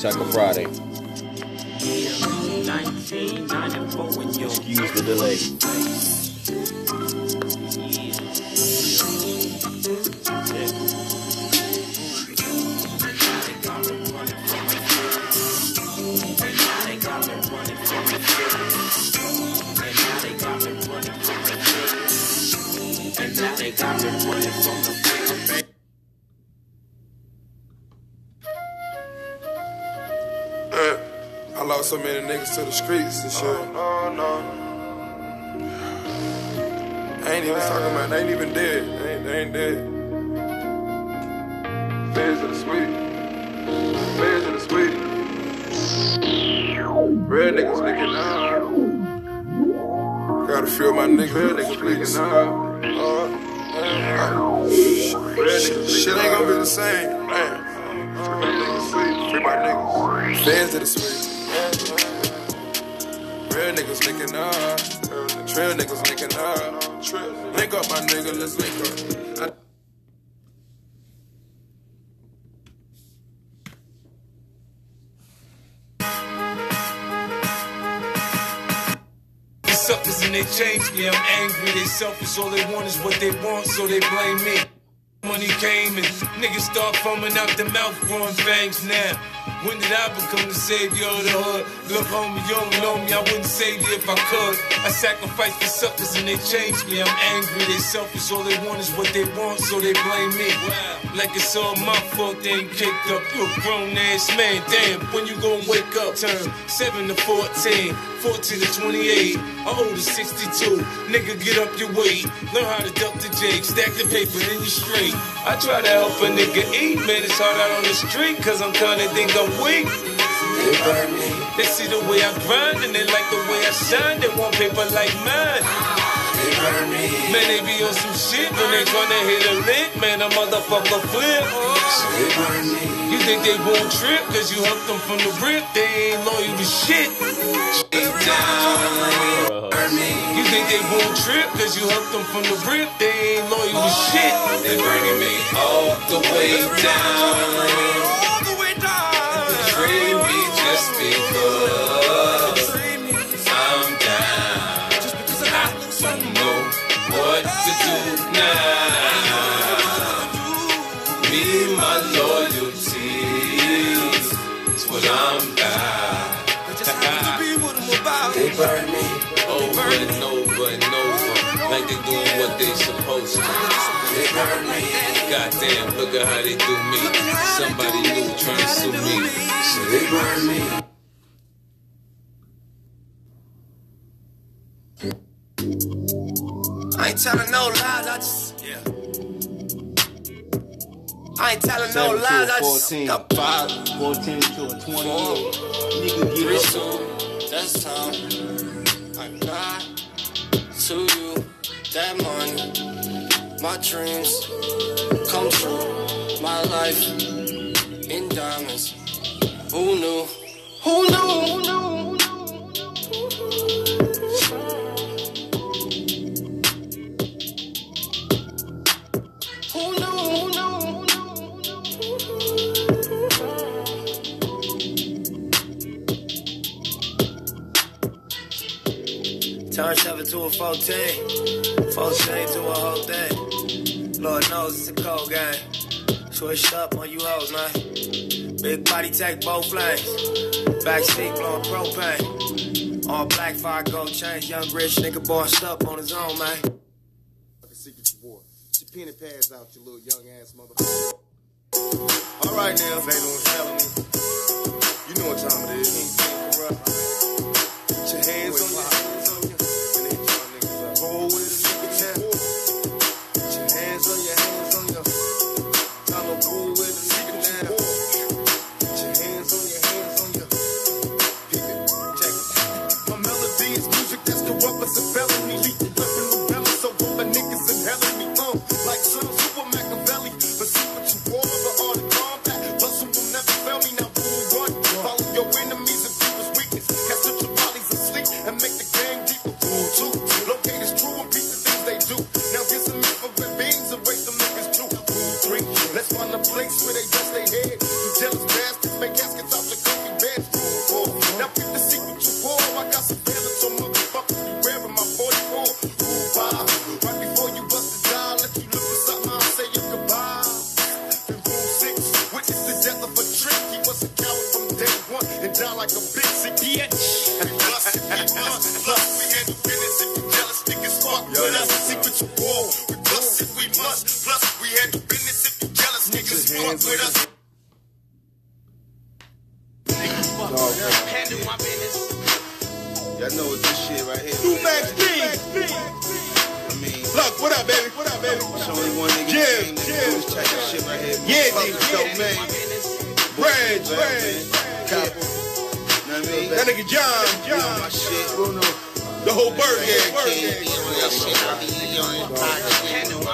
Recycle Friday. 1994 when you Excuse the delay. Uh, I lost so many niggas to the streets and shit. no, no. I ain't even talking about, they ain't even dead. They ain't, they ain't dead. Feds of the sweet. Feds of the sweet. Real niggas leaking out. Gotta feel my niggas. Real niggas leaking out. Uh, uh, shit ain't gonna be the same. Man. Free my niggas. Free my niggas. Feds of the sweet. Real niggas linking up. Trail niggas linking up. Link up, my nigga, let's link up. I- suckers and they change me. I'm angry. They selfish. All they want is what they want, so they blame me. Money came and niggas start foaming out the mouth, growing fangs now. When did I become the savior of the hood? Look, homie, you don't know me. I wouldn't save you if I could. I sacrifice for suckers and they change me. I'm angry. They selfish. All they want is what they want, so they blame me. Like it's all my fault they ain't kicked up. You a grown ass man. Damn, when you gonna wake up? Turn 7 to 14, 14 to 28. I owe to 62. Nigga, get up your weight. Learn how to duck the jake. Stack the paper, then you straight. I try to help a nigga eat. Man, it's hard out on the street, cause I'm kinda weak. They me. They see the way I grind and they like the way I shine. They want paper like mine. They burn me. Man, they be on some shit when they tryna hit a lick. Man, a motherfucker flip. They me. You think they won't trip cause you helped them from the rip? They ain't loyal to shit. They down. You think they won't trip cause you helped them from the rip? They ain't loyal to shit. They bringing me all the way down. Doing what they supposed to. They burn me. Goddamn, look at how they do me. Somebody new trying to sue me. So they burn me. I ain't telling no lies, I just. Yeah. I ain't telling no Seven lies, to a I just. 14. Five, 14 to a 20. four, Nigga, three, get up. two. That's time. I got to you that money. My dreams come true. My life in diamonds. Who knew? Who knew? Who knew? Who knew? Turn 7 to a 14. 14 to a whole thing. Lord knows it's a cold game. Switched up on you hoes, man. Big body take both lanes. Backseat blowing propane. All black fire gold chains. Young rich nigga bossed up on his own, man. Fucking secret war. Get your penny pads out, you little young ass motherfucker. All right now, they don't tell me. You know what time it is. Put your hands on your the place where they dust their head. You jealous Y'all know it's this shit right here. Two Max B. I mean, look, what up, baby? What up, baby? It's only one nigga. Yeah, yeah. This type of shit right here. Yeah, yeah. Dope man. Reg, Reg. Copper. Know what I mean? That nigga John. John. My shit. Bruno. The whole bird. Yeah, yeah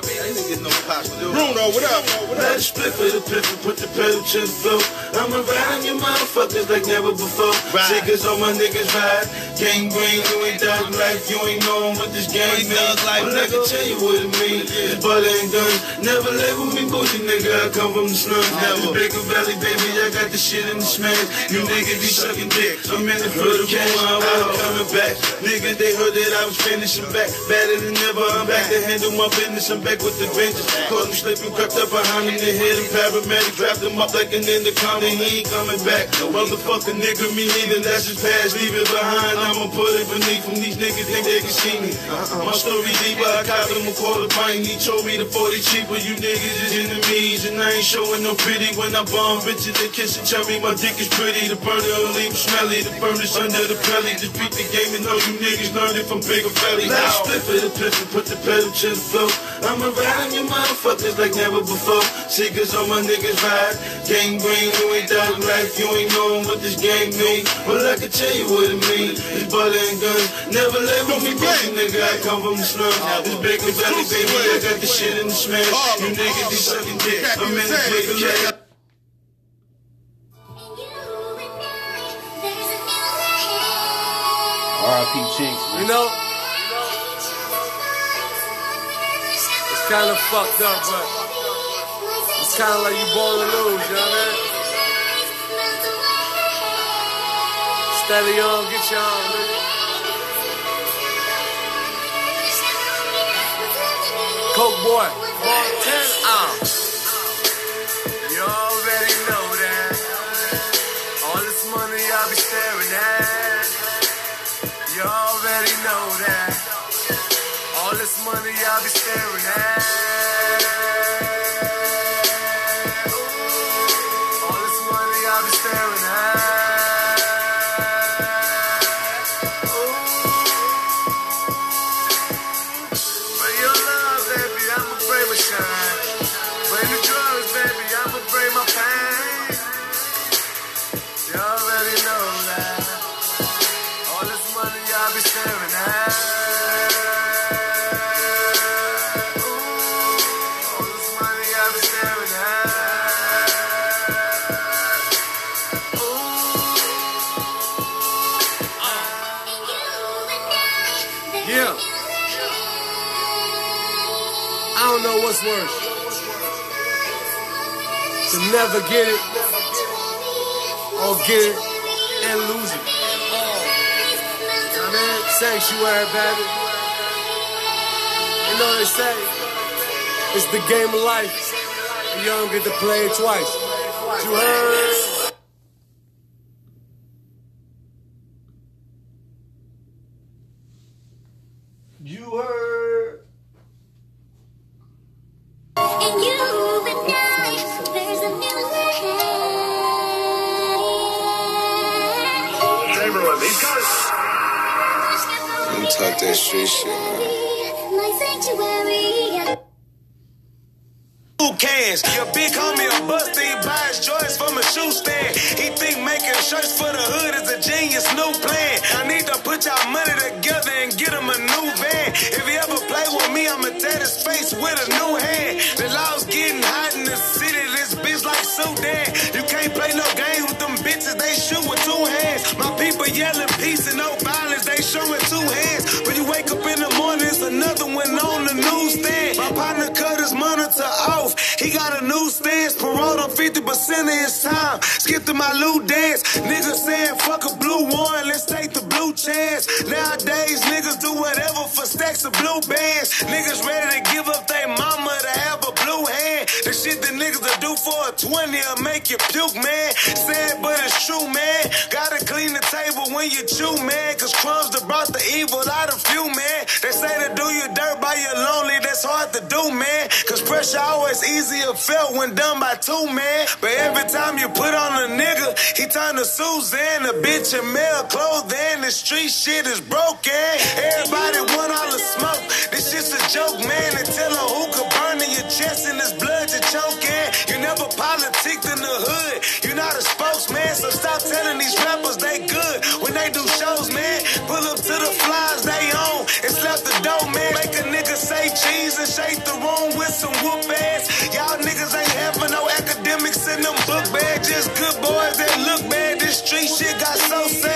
bird King, gang. that nigga no pops, dude. Bruno, what up? What up? Let's split for the pip and put the pedal to the floor. I'ma ride on your motherfuckers like never before. Ride. Sickers on my niggas ride. Gang green, you ain't dog life, you ain't knowing what this game ain't mean. thug life, But I can tell you what it mean. It's butter and guns. Never label me bougie, nigga. I come from the slums. Never. This Biggavelli, baby, I got the shit in the smash. You niggas be sucking dick. I'm in it for the cash. I'm coming back. Niggas, they heard that I was finishing back. Better than ever. I'm back to handle my business. I'm back with the vengeance. Caught him slipping, crept up behind him. They hit him. Paramedic trapped him up like an. And he ain't coming back. Motherfucker, nigga, me neither. That's his past. Leave it behind. I'ma put it beneath from these niggas. Think they can see me. Uh-uh. My story deeper. I got him a quarter pint. He told me the 40 cheaper. You niggas is enemies. And I ain't showing no pity when I bomb bitches. They kiss and tell me my dick is pretty. The burner will leave smelly. The furnace under the belly. Just beat the game and know you niggas learned it from Biggavelli. Let's split for the and put the pedal to the floor. I'ma ride on your motherfuckers like never before. Seekers on my niggas ride. Gang green, you ain't dog life. You ain't knowing what this game mean. Well, I can tell you what it mean. It's butter and guns. Never label me pussy, nigga. I come from the slums. This Biggavelli, baby. I got the shit in the smash. You niggas be sucking dick. I'm in the bigger like. R.I.P. Chinks, man. You know, it's kind of fucked up, but it's kind of like you born to lose, you know what I mean? Steady on, get your on, nigga. Coke boy, Montana. Uh. Money I be staring at. To never get it or get it and lose it. Uh, I mean, sanctuary, baby. You know what they say? It's the game of life. You don't get to play it twice. You heard? Me talk that street shit, man. Who cares? Your big homie a bust, he buys joints from a shoe stand. He think making shirts for the hood is a genius new plan. I need to put y'all money together and get him a new van. If he ever play with me, I'ma tear his face with a new hand. The law's getting hot in the city, this bitch like Sudan. You another one on the newsstand. My partner cut his monitor off. He got a new stance, parole on 50% of his time. Skip to my loot dance. Niggas saying fuck a blue one, let's take the blue chance. Nowadays, niggas do whatever for stacks of blue bands. Niggas ready to give up their mama to have niggas will do for a 20 will make you puke, man. Sad, but it's true, man. Gotta clean the table when you chew, man. Cause crumbs that brought the evil out of you, man. They say to do you dirt by your lonely, that's hard to do, man. Cause pressure always easier felt when done by two, man. But every time you put on a nigga, he turn to Suzanne, a bitch in male clothing. The street shit is broken. Everybody want all the smoke. This shit's a joke, man. Shit got so sad.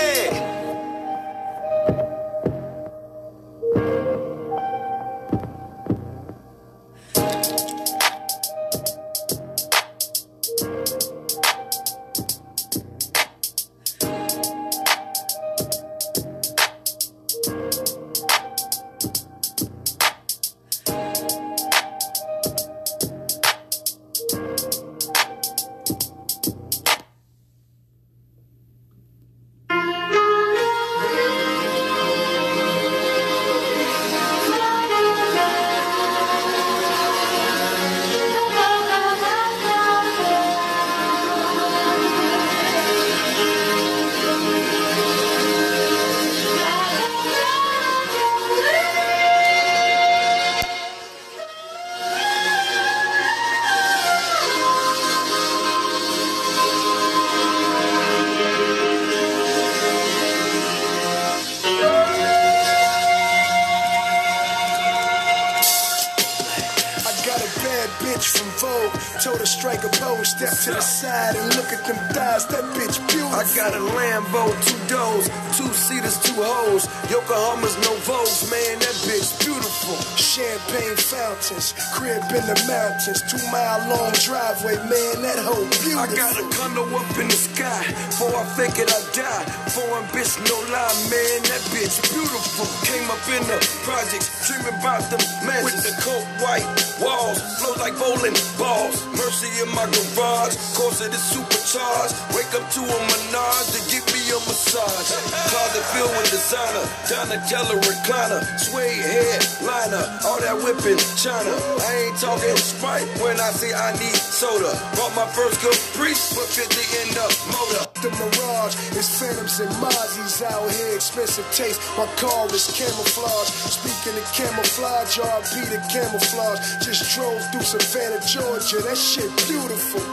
And look at them thighs. That bitch beautiful. I got a Lambo, two doors, two seaters, two hoes. Yokohama's no Vogues, man. That bitch beautiful. Champagne fountains, crib in the mountains, two mile long driveway, man. That hoe beautiful. I got a condo up in the sky. Before I fake it, I die. Foreign bitch, no lie, man. That bitch beautiful. Came up in the projects, dreaming about them mansions. With the coat white walls, flow like bowling balls. Mercy in my garage, cause it is supercharged. Wake up to a menage to give me a massage. Closet filled with designer, Donatella recliner, suede hair liner, all that whipping China. I ain't talking Sprite when I say I need soda. Bought my first Caprice, put 50 in the motor. The Mirage is Phantoms and Mozzie's out here, expensive taste. My car is camouflage. Speaking of camouflage, RP the camouflage. Just drove through Savannah, Georgia. That shit beautiful.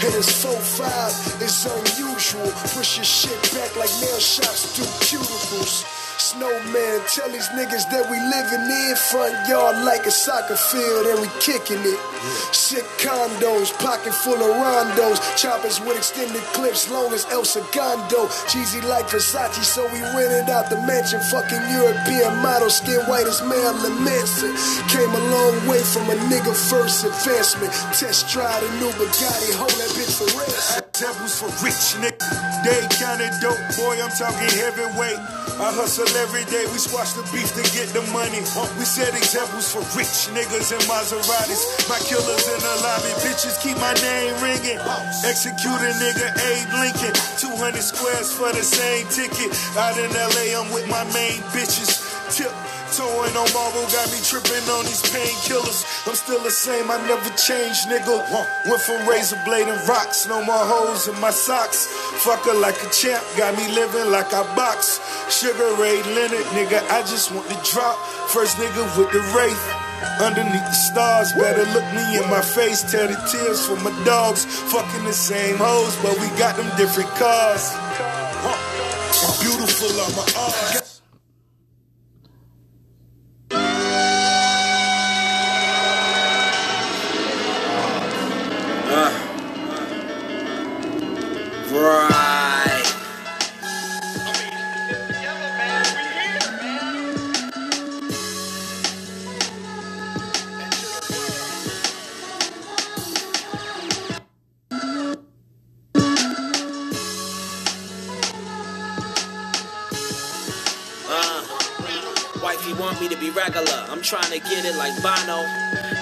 And it's 4-5, it's unusual. Push your shit back like nail shops do cuticles. Snowman, tell these niggas that we living in front yard like a soccer field and we kicking it. Sick condos, pocket full of rondos, choppers with extended clips long as El Segundo. Cheesy like Versace, so we rented out the mansion. Fucking European model, skin white as Marilyn Manson. Came a long way from a nigga first advancement. Test drive a new Bugatti, hold that bitch for rest. Temples for rich nigga. They counted dope, boy. I'm talking heavyweight. I hustle every day. We squash the beef to get the money. We set examples for rich niggas and Maseratis. My killers in the lobby, bitches keep my name ringing. Execute a nigga, Abe Lincoln. 200 squares for the same ticket. Out in LA, I'm with my main bitches. Towing on marble got me tripping on these painkillers. I'm still the same, I never changed, nigga. Went from razor blade and rocks, no more holes in my socks. Fuck her like a champ, got me living like I box. Sugar Ray Leonard, nigga, I just want to drop. First nigga with the wraith. Underneath the stars, better look me in my face. Tell the tears for my dogs. Fucking the same hoes, but we got them different cars. Beautiful on my arms. Wifey want me to be regular. I'm trying to get it like Bono.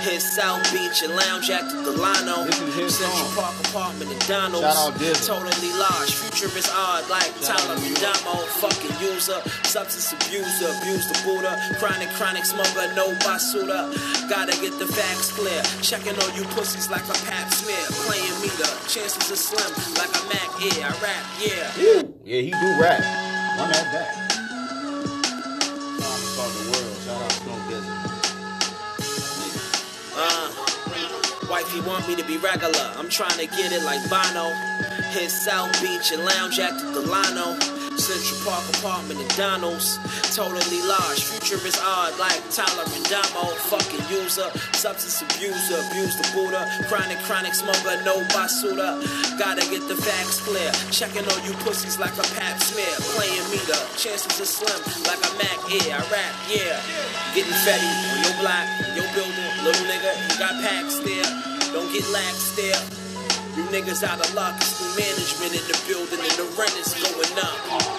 Hit South Beach and lounge at the Delano. Central Park apartment and Donald's. Shout out Dizzle. Totally large. Future is odd like Tyler and Domo. Fucking user. Substance abuser. Abuse the Buddha. Chronic, chronic smoker. No basuda. Gotta get the facts clear. Checking on you pussies like a pap smear. Playing meter. Chances are slim like a Mac Air. I rap, yeah. Ooh, yeah, he do rap. Run that Wifey want me to be regular. I'm trying to get it like Bono. Hit South Beach and lounge at the Delano. Central Park apartment at Donald's. Totally large. Future is odd like Tyler and Domo. Fucking user. Substance abuser. Abuse the Buddha. Chronic, chronic smoker. No basuda. Gotta get the facts clear. Checking on you pussies like a pap smear. Playing meter. Chances are slim like a Mac Air. I rap, yeah. Getting fetty on your block, your building. Little nigga, you got packs there. Don't get lax there. You niggas out of luck. It's new management in the building and the rent is going up.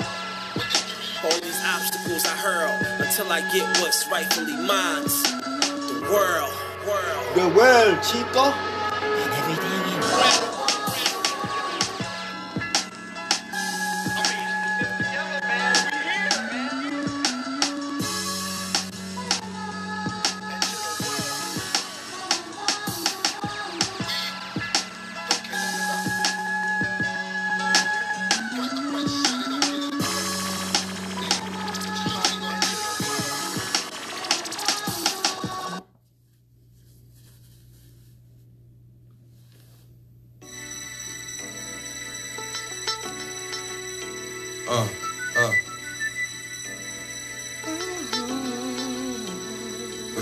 All these obstacles I hurl until I get what's rightfully mine. The world, world. The world, chico. And everything in Uh,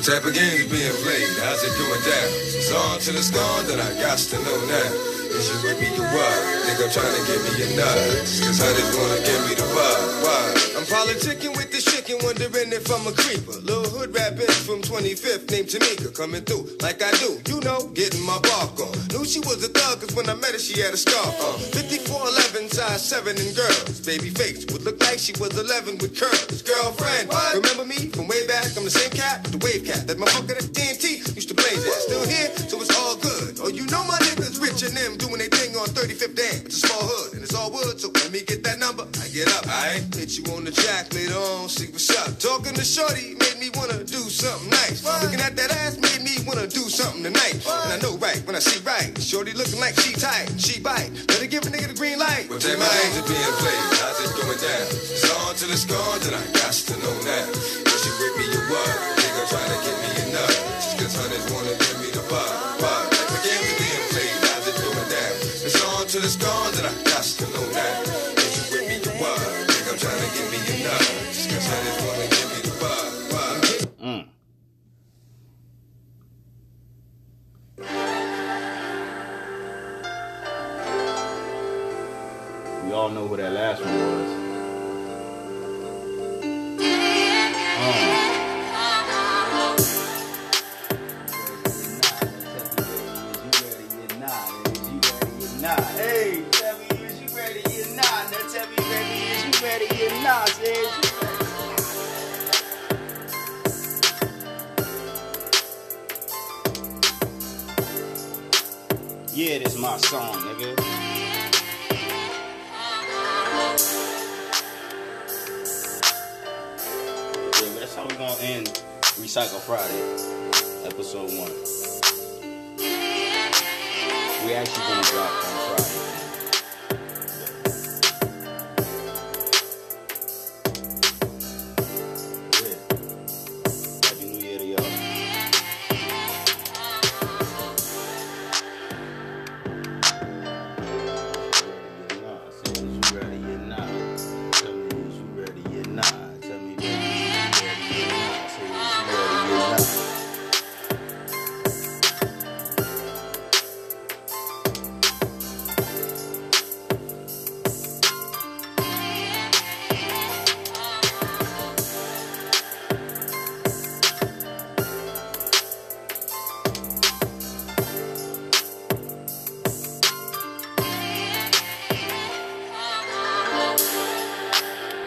type of games being played? How's it going down? It's on to the score that I got to know now. Is you with me, you what? Think I'm trying to give me a nut? Cause I just wanna give me the bug. Why? I'm politicking with this chicken, wondering if I'm a creeper. Little hood rap bitch from 25th named Tamika coming through like I do. You know, getting my bark on. Knew she was a thug cause when I met her, she had a scarf on. 5411, size 7 and girls. Baby face would look like she was 11 with curls. Girlfriend, what? remember me from way back? I'm the same cat with the wave cat. That motherfucker at TNT used to blaze that. Still here, so it's all good. Oh, you know my niggas rich and them doing their thing on 35th Dam. It's a small hood and it's all wood, so let me get that number. I get up, I hit you on the jack later on, see what's up. Talking to Shorty made me wanna do something nice. Looking at that ass made me wanna do something tonight. And I know right when I see right. Shorty looking like she tight, she bite. Better give a nigga the green light. What type of games are being played? How's it going down? It's on to the score that I got to know now. Is you with me or what? Nigga trying to get me enough. Just cause hunters wanna give me the bug. Bug. Like the games are being played, how's it going down? It's on to the score that I you ready or is? Yeah, this my song, nigga. Yeah, that's how we gonna end Recycle Friday, episode one. We actually gonna drop Friday.